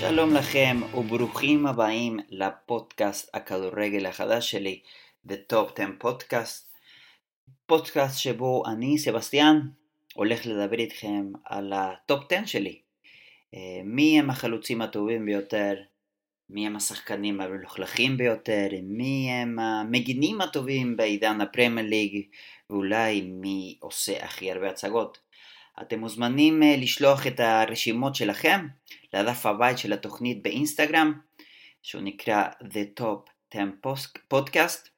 שלום לכם וברוכים הבאים לפודקאסט הכדורגל החדש שלי, The Top 10 Podcast, פודקאסט שבו אני, סבסטיאן, הולך לדבר איתכם על ה Top 10 שלי. אה, מי הם החלוצים הטובים ביותר, מי הם השחקנים המלוכלכים ביותר, מי הם המגינים הטובים בעידן הפרמייר ליג, ואולי מי עושה הכי הרבה הצגות. אתם מוזמנים אה, לשלוח את הרשימות שלכם לדף הבית של התוכנית באינסטגרם, שהוא נקרא The Top 10 Podcast.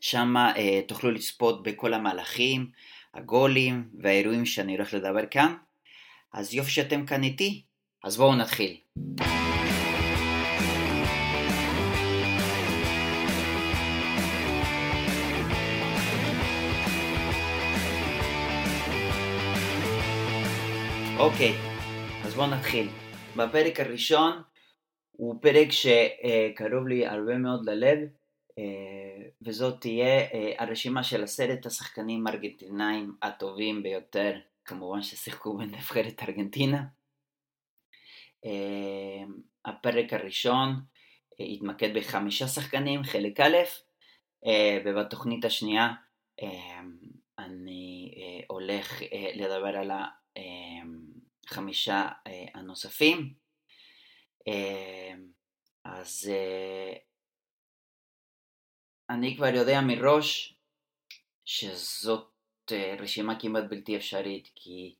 שם uh, תוכלו לצפות בכל המהלכים, הגולים והאירועים שאני הולך לדבר כאן. אז יופי שאתם כאן איתי, אז בואו נתחיל. אוקיי, אז בואו נתחיל. בפרק הראשון הוא פרק שקרוב לי הרבה מאוד ללב, אה, וזאת תהיה אה, הרשימה של עשרת השחקנים הארגנטינאים הטובים ביותר, כמובן ששיחקו בנבחרת ארגנטינה. אה, הפרק הראשון התמקד בחמישה שחקנים, חלק א', ובתוכנית השנייה אני הולך לדבר על החמישה הנוספים. אז אני כבר יודע מראש שזאת אה, רשימה כמעט בלתי אפשרית כי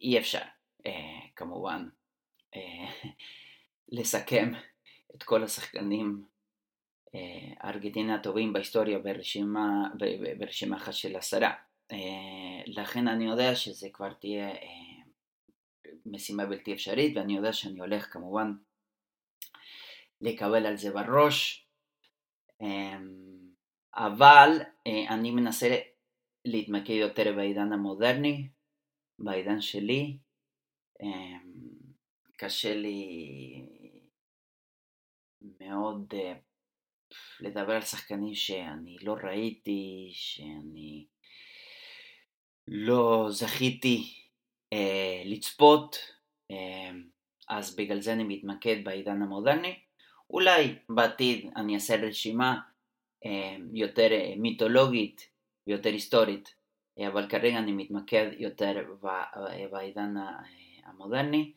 אי אפשר אה, כמובן אה, לסכם את כל השחקנים הארגנטינה הטובים בהיסטוריה ברשימה, ברשימה אחת של עשרה. לכן אני יודע שזה כבר תהיה משימה בלתי אפשרית ואני יודע שאני הולך כמובן לקבל על זה בראש אמ, אבל אה, אני מנסה להתמקד יותר בעידן המודרני, בעידן שלי. אמ, קשה לי מאוד אה, לדבר על שחקנים שאני לא ראיתי, שאני לא זכיתי אה, לצפות, אה, אז בגלל זה אני מתמקד בעידן המודרני. אולי בעתיד אני אעשה רשימה אה, יותר אה, מיתולוגית ויותר היסטורית, אה, אבל כרגע אני מתמקד יותר בעידן המודרני.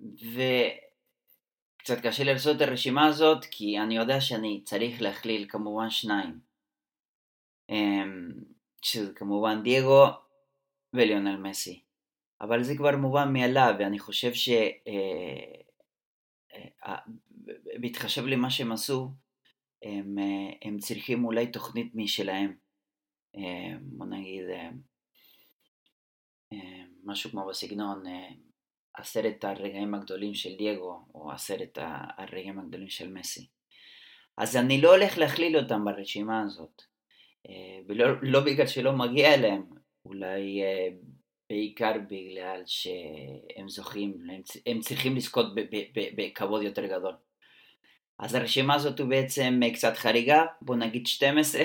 וקצת קשה לעשות את הרשימה הזאת כי אני יודע שאני צריך להכליל כמובן שניים. שזה כמובן דייגו וליונל מסי. אבל זה כבר מובן מאליו ואני חושב ש... בהתחשב למה שהם עשו, הם, הם צריכים אולי תוכנית משלהם. בוא נגיד משהו כמו בסגנון עשרת הרגעים הגדולים של דייגו או עשרת הרגעים הגדולים של מסי. אז אני לא הולך להכליל אותם ברשימה הזאת. ולא לא בגלל שלא מגיע להם, אולי בעיקר בגלל שהם זוכים, הם, הם צריכים לזכות בכבוד יותר גדול. אז הרשימה הזאת הוא בעצם קצת חריגה, בוא נגיד 12.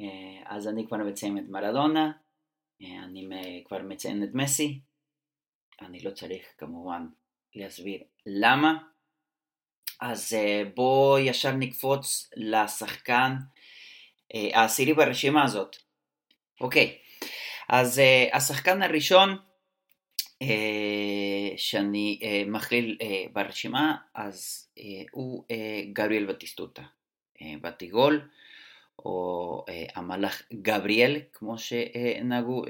אה, אז אני כבר מציין את מרדונה, אה, אני כבר מציין את מסי, אני לא צריך כמובן להסביר למה. אז אה, בוא ישר נקפוץ לשחקן העשירי ברשימה הזאת. אוקיי, אז uh, השחקן הראשון uh, שאני מכליל ברשימה אז הוא גבריאל בטיסטוטה, בתיגול, או המלאך גבריאל כמו שנהגו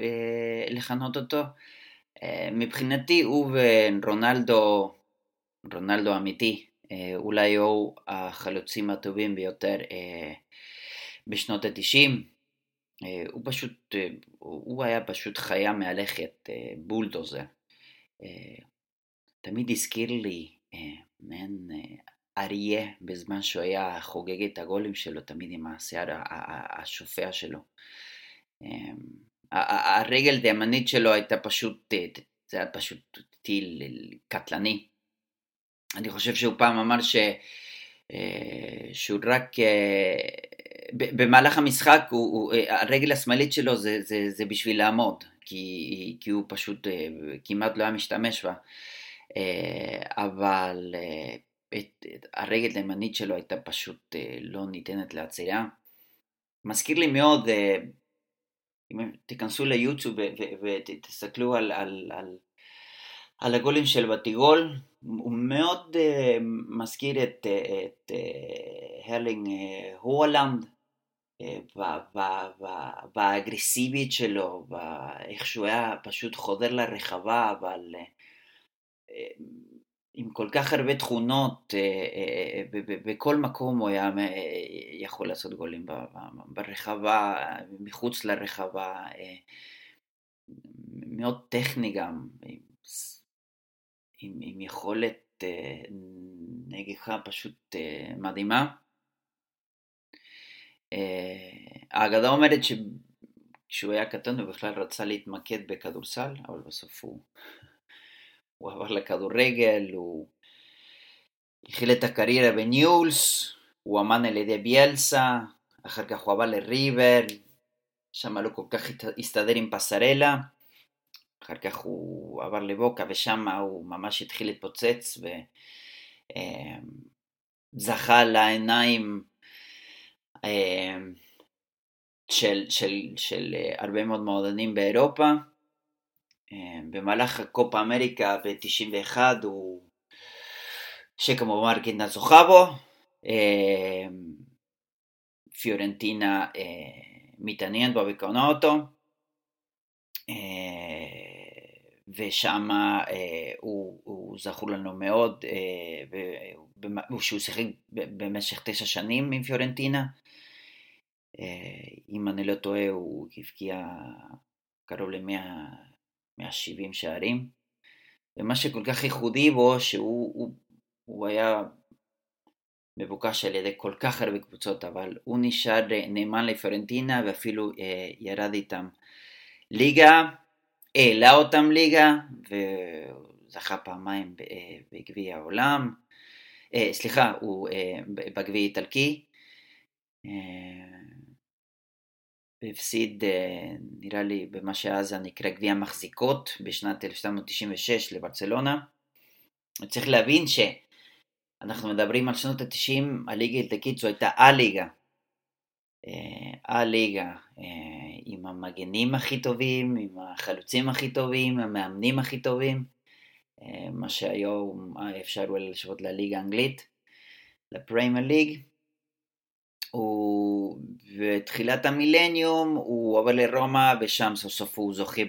לכנות אותו. מבחינתי הוא ורונלדו, רונלדו אמיתי, אולי הוא החלוצים הטובים ביותר uh, בשנות התשעים. אה, הוא פשוט, אה, הוא היה פשוט חיה מהלכת, אה, בולדוזר. תמיד הזכיר לי מעין אריה בזמן שהוא היה חוגג את הגולים שלו, תמיד עם השיער השופע שלו. הרגל הימנית שלו הייתה פשוט, זה היה פשוט טיל קטלני. אני חושב שהוא פעם אמר ש... שהוא רק במהלך המשחק הוא, הוא, הרגל השמאלית שלו זה, זה, זה בשביל לעמוד, כי, כי הוא פשוט כמעט לא היה משתמש בה, אבל את, את הרגל הימנית שלו הייתה פשוט לא ניתנת לעצירה. מזכיר לי מאוד, אם תיכנסו ליוטיוב ותסתכלו על, על, על, על הגולים של בתיגול, הוא מאוד מזכיר את, את הרלינג הולנד והאגרסיבית שלו, ואיך שהוא היה פשוט חודר לרחבה, אבל עם כל כך הרבה תכונות, בכל מקום הוא היה יכול לעשות גולים ברחבה, מחוץ לרחבה, מאוד טכני גם, עם, עם יכולת אה, נגיחה פשוט אה, מדהימה. אה, האגדה אומרת שכשהוא היה קטן הוא בכלל רצה להתמקד בכדורסל, אבל בסוף הוא, הוא עבר לכדורגל, הוא התחיל את הקריירה בניולס, הוא אמן על ידי ביאלסה, אחר כך הוא עבר לריבר, שם לא כל כך הסתדר עם פסרלה. אחר כך הוא עבר לבוקה ושם הוא ממש התחיל להתפוצץ וזכה לעיניים אמ, של, של, של הרבה מאוד מועדונים באירופה. אמ, במהלך הקופה אמריקה ב-91 הוא שכמובן ארגנטינה זוכה בו, פיורנטינה אה, מתעניינת בו וקונה אותו. ושם אה, הוא, הוא זכור לנו מאוד, אה, שהוא שיחק במשך תשע שנים עם פיורנטינה. אה, אם אני לא טועה, הוא הבקיע קרוב ל-170 שערים. ומה שכל כך ייחודי בו, שהוא הוא, הוא היה מבוקש על ידי כל כך הרבה קבוצות, אבל הוא נשאר נאמן לפיורנטינה ואפילו אה, ירד איתם ליגה. העלה אותם ליגה וזכה פעמיים בגביע העולם, אה, סליחה, הוא אה, בגביע איטלקי, אה, והפסיד נראה לי במה שאז נקרא גביע המחזיקות בשנת 1996 לברצלונה. צריך להבין שאנחנו מדברים על שנות ה-90, הליגה האיטלקית זו הייתה הליגה הליגה אה, עם המגנים הכי טובים, עם החלוצים הכי טובים, המאמנים הכי טובים, אה, מה שהיום אפשר אולי לשוות לליגה האנגלית, לפריימר ליג. הוא... בתחילת המילניום הוא עובר לרומא ושם סוף סוף הוא זוכה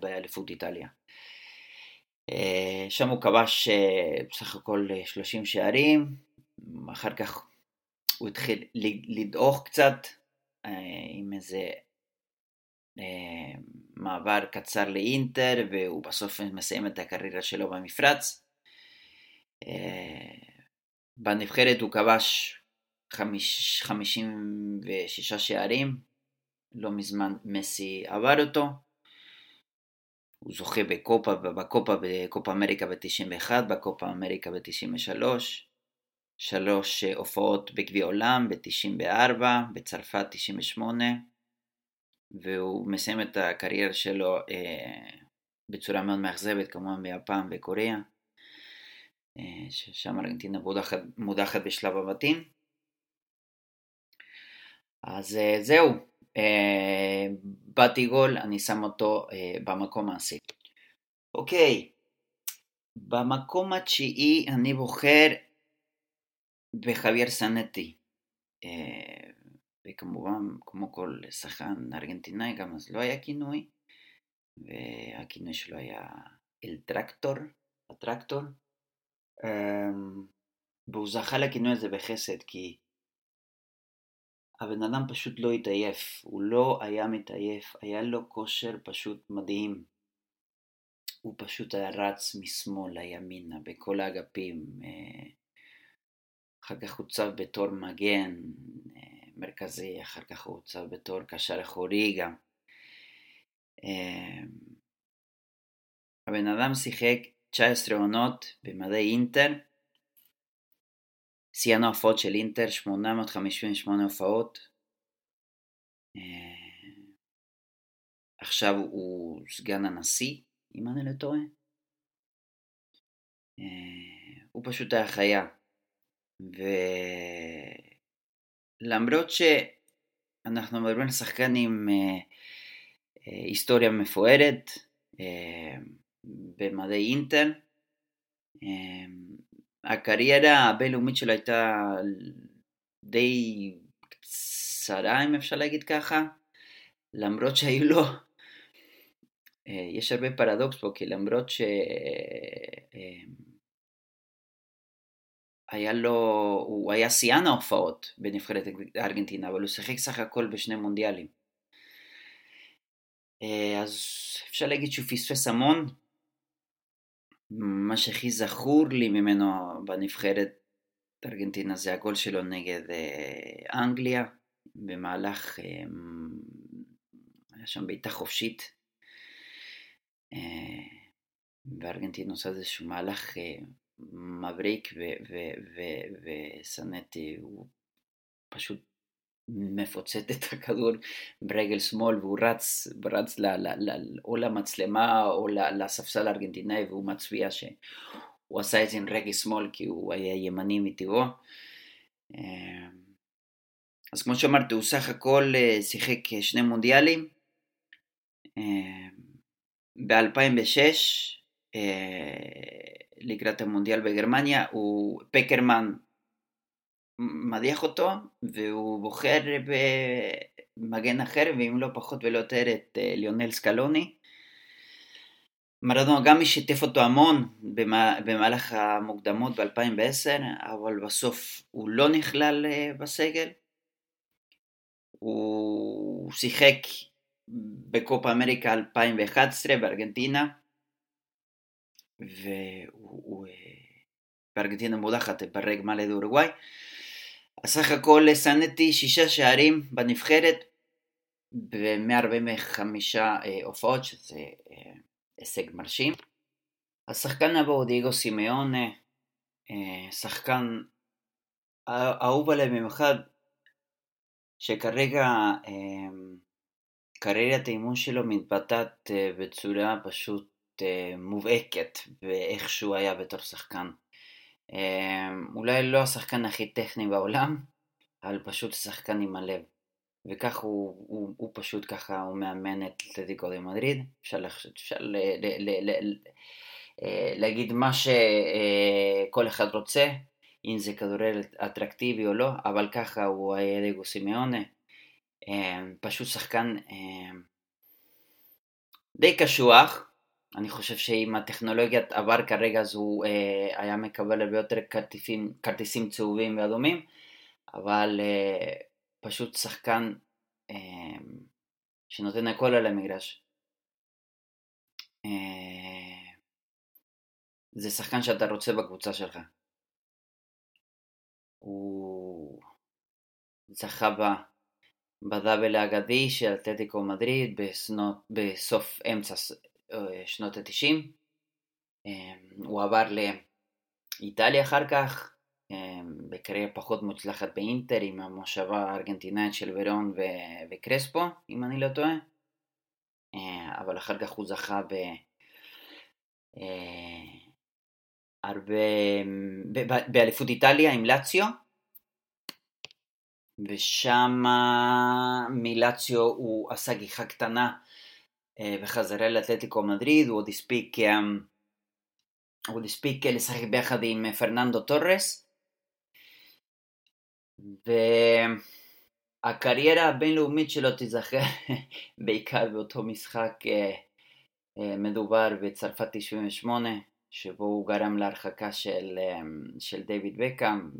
באליפות איטליה. אה, שם הוא כבש בסך הכל 30 שערים, אחר כך הוא התחיל לדעוך קצת אה, עם איזה אה, מעבר קצר לאינטר והוא בסוף מסיים את הקריירה שלו במפרץ. אה, בנבחרת הוא כבש 56 שערים, לא מזמן מסי עבר אותו. הוא זוכה בקופה, בקופה, בקופה אמריקה ב-91, בקופה אמריקה ב-93, שלוש הופעות בגביע עולם ב-94, בצרפת 98, והוא מסיים את הקריירה שלו אה, בצורה מאוד מאכזבת, כמובן ביפן וקוריאה, אה, ששם ארגנטינה מודחת, מודחת בשלב הבתים. אז אה, זהו, אה, באתי גול, אני שם אותו אה, במקום העשי. אוקיי, במקום התשיעי אני בוחר וחוויאר סנטי. וכמובן, כמו כל שחקן ארגנטינאי, גם אז לא היה כינוי, והכינוי שלו היה אל טרקטור, הטרקטור. אמ, והוא זכה לכינוי הזה בחסד, כי הבן אדם פשוט לא התעייף, הוא לא היה מתעייף, היה לו כושר פשוט מדהים. הוא פשוט היה רץ משמאל לימינה בכל האגפים. אה, אחר כך הוצב בתור מגן אה, מרכזי, אחר כך הוא הוצב בתור קשר אחורי גם. אה, הבן אדם שיחק 19 עונות במדי אינטר, סיימנו הופעות של אינטר, 858 הופעות. אה, עכשיו הוא סגן הנשיא, אם אני לא טועה. אה, הוא פשוט היה חיה. ולמרות שאנחנו מדברים על שחקן עם אה, היסטוריה מפוארת במדעי אינטל, הקריירה הבינלאומית שלו הייתה די קצרה, אם אפשר להגיד ככה, למרות שהיו לו יש הרבה פרדוקס פה, כי למרות ש... היה לו, הוא היה שיאן ההופעות בנבחרת ארגנטינה, אבל הוא שיחק סך הכל בשני מונדיאלים. אז אפשר להגיד שהוא פספס המון. מה שהכי זכור לי ממנו בנבחרת ארגנטינה זה הגול שלו נגד אנגליה במהלך, היה שם בעיטה חופשית. אה, וארגנטינה עושה איזשהו מהלך אה, מבריק וסנטי הוא פשוט מפוצץ את הכדור ברגל שמאל והוא רץ, רץ ל, ל, ל, או למצלמה או לספסל הארגנטינאי והוא מצביע שהוא עשה את זה עם רגל שמאל כי הוא היה ימני מטבעו. אז כמו שאמרתי הוא סך הכל שיחק שני מונדיאלים ב-2006, אה, לקראת המונדיאל בגרמניה, הוא, פקרמן מדיח אותו, והוא בוחר במגן אחר, ואם לא פחות ולא יותר את אה, ליונל סקלוני. מרדונה גם שיתף אותו המון במהלך המוקדמות ב-2010, אבל בסוף הוא לא נכלל אה, בסגל. הוא שיחק בקופה אמריקה 2011 בארגנטינה, והוא בארגנטינה מודחת ברגע ליד אורוגוואי. סך הכל סנדתי שישה שערים בנבחרת ב-145 הופעות, שזה הישג מרשים. השחקן הבא הוא דיגו סימאונה, שחקן אהוב עליהם במיוחד, שכרגע קריירת האימון שלו מתבטאת אה, בצורה פשוט אה, מובהקת באיך שהוא היה בתור שחקן. אה, אולי לא השחקן הכי טכני בעולם, אבל פשוט שחקן עם הלב. וכך הוא, הוא, הוא פשוט ככה, הוא מאמן את אתלטיקו דה מדריד. אפשר, אפשר ל, ל, ל, ל, להגיד מה שכל אחד רוצה, אם זה כדורגל אטרקטיבי או לא, אבל ככה הוא היה דגו סימאונה. אמ, פשוט שחקן אמ, די קשוח. אני חושב שעם הטכנולוגיית עבר כרגע אז הוא אה, היה מקבל הרבה יותר כרטיסים, כרטיסים צהובים ואדומים, אבל אה, פשוט שחקן אה, שנותן הכל על המגרש. אה, זה שחקן שאתה רוצה בקבוצה שלך. הוא זכה בה בדאבל האגדי של אתלטיקו מדריד בסוף אמצע שנות התשעים. אה, הוא עבר לאיטליה אחר כך, אה, בקריירה פחות מוצלחת באינטר עם המושבה הארגנטינאית של ורון ו- וקרספו, אם אני לא טועה. אבל אחר כך הוא זכה ב... הרבה... באליפות איטליה עם לאציו, ושם מלאציו הוא עשה גיחה קטנה אה, וחזרה לאתלטיקו מדריד, הוא עוד הספיק, אה, הוא עוד הספיק לשחק ביחד עם פרננדו טורס והקריירה הבינלאומית שלו תיזכר בעיקר באותו משחק אה, מדובר בצרפת 98 שבו הוא גרם להרחקה של, של דיוויד בקאם.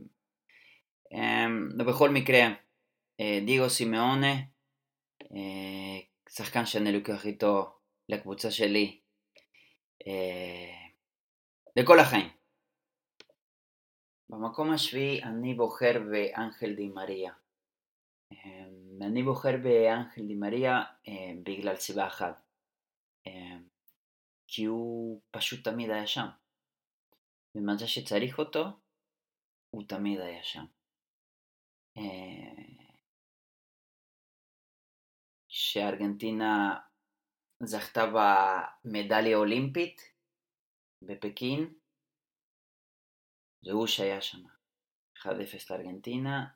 בכל מקרה, דיגו סימאונה, שחקן שאני לוקח איתו לקבוצה שלי לכל החיים. במקום השביעי אני בוחר באנחל די מריה. אני בוחר באנחל די מריה בגלל סיבה אחת. כי הוא פשוט תמיד היה שם. במצב שצריך אותו, הוא תמיד היה שם. שארגנטינה זכתה במדליה אולימפית בפקין, זה הוא שהיה שם. 1-0 לארגנטינה,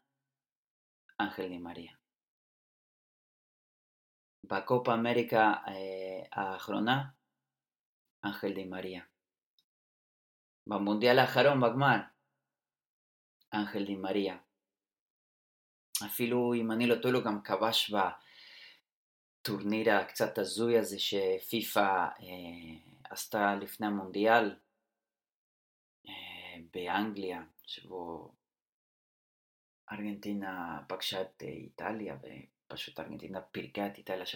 אנחל די מריה. בקופה אמריקה אה, האחרונה, אנחל די מריה. במונדיאל האחרון בגמר, אנחל די מריה. אפילו אם אני לא טועה לו גם כבש בטורניר הקצת הזוי הזה שפיפ"א אה, עשתה לפני המונדיאל אה, באנגליה, שבו ארגנטינה פגשה את אה, איטליה ופשוט ארגנטינה פירקה את איטליה 3-0,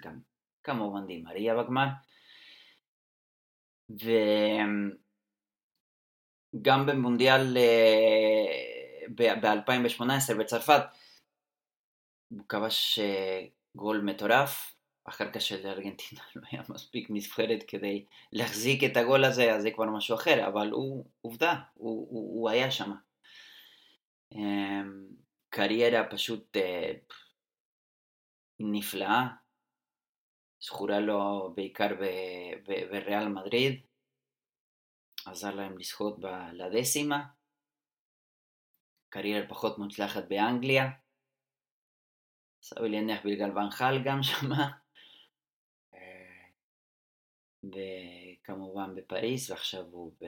גם כמובן די מריה בגמר. וגם במונדיאל אה, ב-2018 בצרפת הוא כבש אה, גול מטורף, אחר כך שלארגנטינה לא היה מספיק נבחרת כדי להחזיק את הגול הזה, אז זה כבר משהו אחר, אבל הוא, עובדה, הוא, הוא, הוא היה שם. קריירה פשוט אה, נפלאה, זכורה לו בעיקר בריאל מדריד, עזר להם לזכות לדסימה, קריירה פחות מוצלחת באנגליה, סביר להניח בגלל ונחל גם שמה, אה, וכמובן בפריס, ועכשיו הוא ב...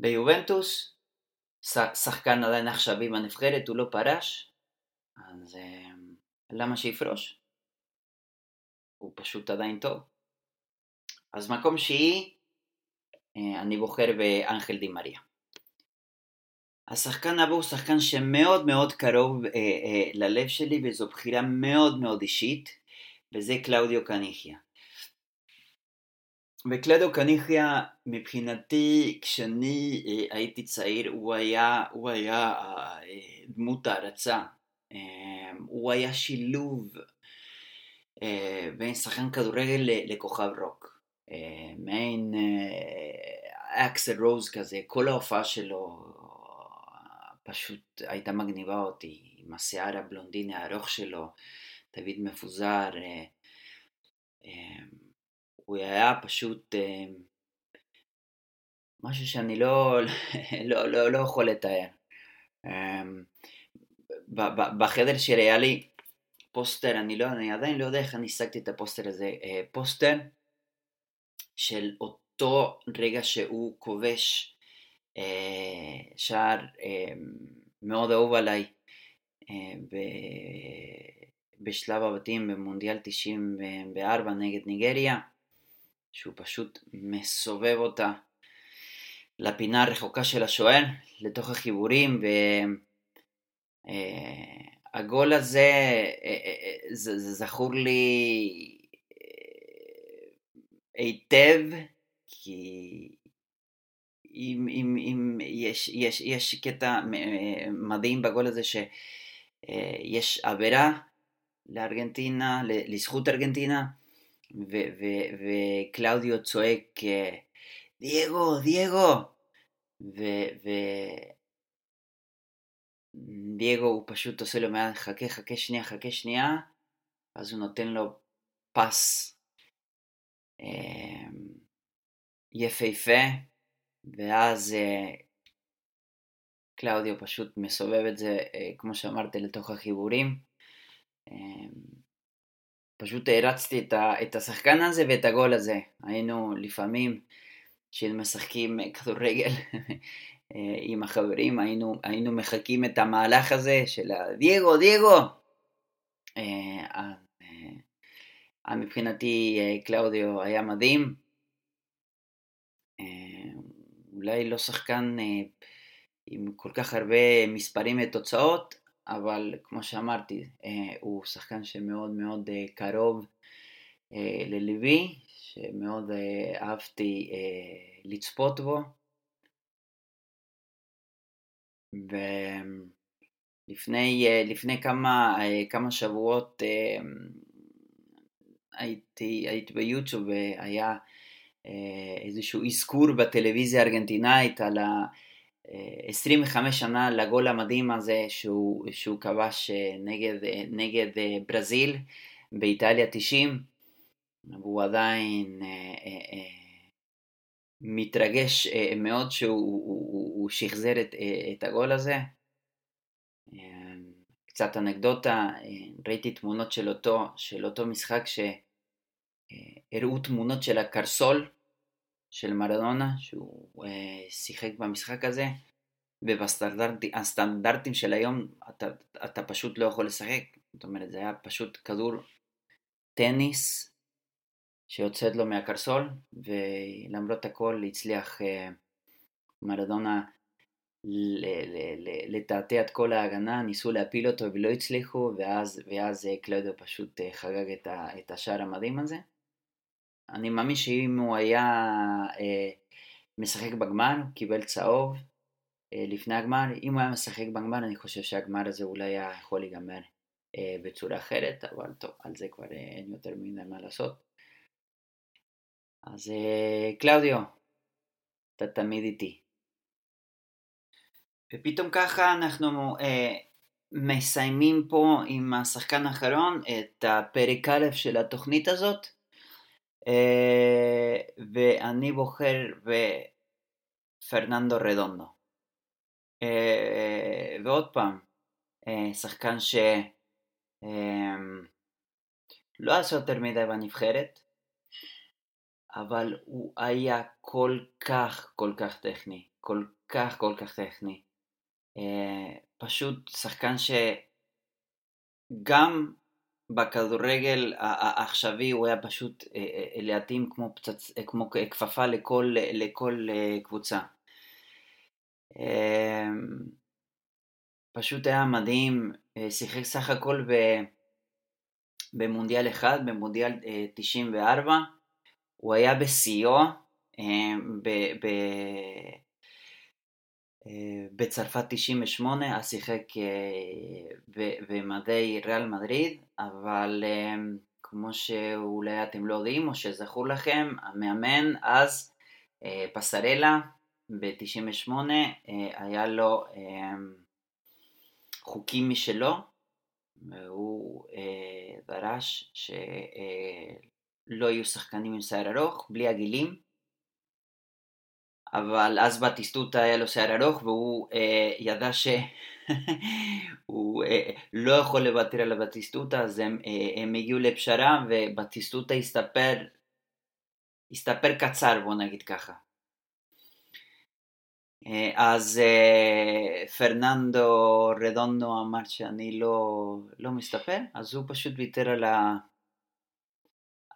ביובנטוס, שחקן עדיין עכשווי בנבחרת, הוא לא פרש, אז אה, למה שיפרוש? הוא פשוט עדיין טוב. אז מקום שיעי, אה, אני בוחר באנחל די מריה. השחקן הבא הוא שחקן שמאוד מאוד קרוב אה, אה, ללב שלי וזו בחירה מאוד מאוד אישית וזה קלאודיו קניחיה. וקלדו קניחיה מבחינתי כשאני אה, הייתי צעיר הוא היה, הוא היה אה, דמות הערצה, אה, הוא היה שילוב בין שחקן כדורגל לכוכב רוק, מעין אקסל רוז כזה, כל ההופעה שלו פשוט הייתה מגניבה אותי, עם השיער הבלונדיני הארוך שלו, תמיד מפוזר, הוא היה פשוט אה, משהו שאני לא, לא, לא, לא יכול לתאר. אה, בחדר שלי היה לי פוסטר, אני, לא, אני עדיין לא יודע איך אני השגתי את הפוסטר הזה, אה, פוסטר של אותו רגע שהוא כובש שער מאוד אהוב עליי בשלב הבתים במונדיאל 94 נגד ניגריה. שהוא פשוט מסובב אותה לפינה הרחוקה של השוער, לתוך החיבורים, והגול הזה אה, אה, אה, זה, זה זכור לי היטב, כי אם, אם, אם יש, יש, יש קטע מדהים בגול הזה שיש עבירה לארגנטינה, לזכות ארגנטינה, וקלאודיו צועק, דייגו, דייגו, ודייגו הוא פשוט עושה לו מעט, חכה, חכה שנייה, חכה שנייה, אז הוא נותן לו פס אה, יפהפה, ואז אה, קלאודיו פשוט מסובב את זה, אה, כמו שאמרתי, לתוך החיבורים. פשוט הרצתי את, ה, את השחקן הזה ואת הגול הזה. היינו לפעמים, כשמשחקים כדורגל עם החברים, היינו, היינו מחכים את המהלך הזה של דייגו, דייגו! אה, מבחינתי קלאודיו היה מדהים. אולי לא שחקן עם כל כך הרבה מספרים ותוצאות, אבל כמו שאמרתי, אה, הוא שחקן שמאוד מאוד אה, קרוב אה, לליבי, שמאוד אהבתי לצפות בו. ולפני כמה, כמה שבועות הייתי, הייתי ביוטיוב והיה איזשהו אזכור בטלוויזיה הארגנטינאית על ה... 25 שנה לגול המדהים הזה שהוא, שהוא כבש אה, נגד, אה, נגד אה, ברזיל באיטליה 90 והוא עדיין מתרגש מאוד שהוא הוא, הוא, שחזר את, את הגול הזה. קצת אנקדוטה, ראיתי תמונות של אותו, של אותו משחק שהראו תמונות של הקרסול של מרדונה, שהוא שיחק במשחק הזה, ובסטנדרטים של היום אתה, אתה פשוט לא יכול לשחק, זאת אומרת זה היה פשוט כדור טניס שיוצאת לו מהקרסול, ולמרות הכל הצליח מרדונה לתעתע את כל ההגנה, ניסו להפיל אותו ולא הצליחו, ואז, ואז קלאודיו פשוט חגג את, ה, את השער המדהים הזה. אני מאמין שאם הוא היה אה, משחק בגמר, קיבל צהוב אה, לפני הגמר, אם הוא היה משחק בגמר, אני חושב שהגמר הזה אולי היה יכול להיגמר אה, בצורה אחרת, אבל טוב, על זה כבר אה, אין יותר מדי מה לעשות. אז אה, קלאודיו, אתה תמיד איתי. ופתאום ככה אנחנו אה, מסיימים פה עם השחקן האחרון את הפרק א' של התוכנית הזאת, ואני בוחר בפרננדו רדונדו. ועוד פעם, שחקן שלא עשה יותר מדי בנבחרת, אבל הוא היה כל כך כל כך טכני, כל כך כל כך טכני. פשוט שחקן שגם בכדורגל העכשווי הוא היה פשוט אה, אה, להתאים כמו, פצצ... כמו כפפה לכל, לכל קבוצה. פשוט היה מדהים, שיחק סך הכל במונדיאל אחד, במונדיאל 94, הוא היה בשיאו, בצרפת 98, אז שיחק במדי ריאל מדריד, אבל כמו שאולי אתם לא יודעים או שזכור לכם, המאמן אז, פסרלה, ב-98, היה לו חוקים משלו, והוא דרש שלא יהיו שחקנים עם שיער ארוך, בלי הגילים, אבל אז בטיסטוטה היה לו שיער ארוך והוא אה, ידע שהוא אה, לא יכול לוותר על הבטיסטוטה אז הם, אה, הם הגיעו לפשרה ובטיסטוטה הסתפר, הסתפר קצר בוא נגיד ככה. אה, אז אה, פרננדו רדונדו אמר שאני לא, לא מסתפר אז הוא פשוט ויתר על ה...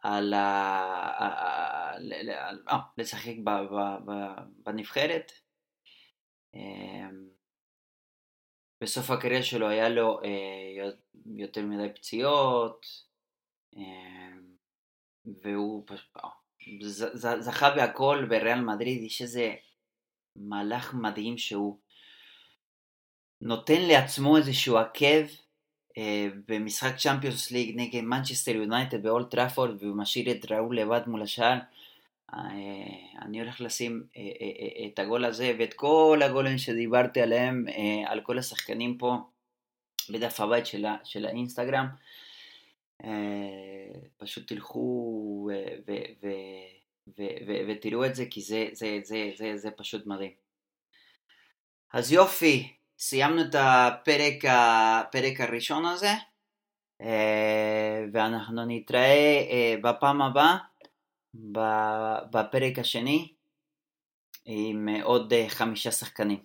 על ה... אה, לשחק בנבחרת. אמ, בסוף הקריירה שלו היה לו אה, יותר מדי פציעות, אמ, והוא אה, זכה בהכל בריאל מדריד, יש איזה מהלך מדהים שהוא נותן לעצמו איזשהו עקב אה, במשחק צ'מפיונס ליג נגד מנצ'סטר יונייטד באולד טראפורד והוא משאיר את ראול לבד מול השער אה, אני הולך לשים אה, את הגול הזה ואת כל הגולים שדיברתי עליהם על כל השחקנים פה בדף הבית של, של האינסטגרם. פשוט תלכו ותראו את זה כי זה, זה, זה, זה, זה פשוט מדהים. אז יופי סיימנו את הפרק, הפרק הראשון הזה, אה, ואנחנו נתראה אה, בפעם הבאה, בפרק השני, עם עוד חמישה שחקנים.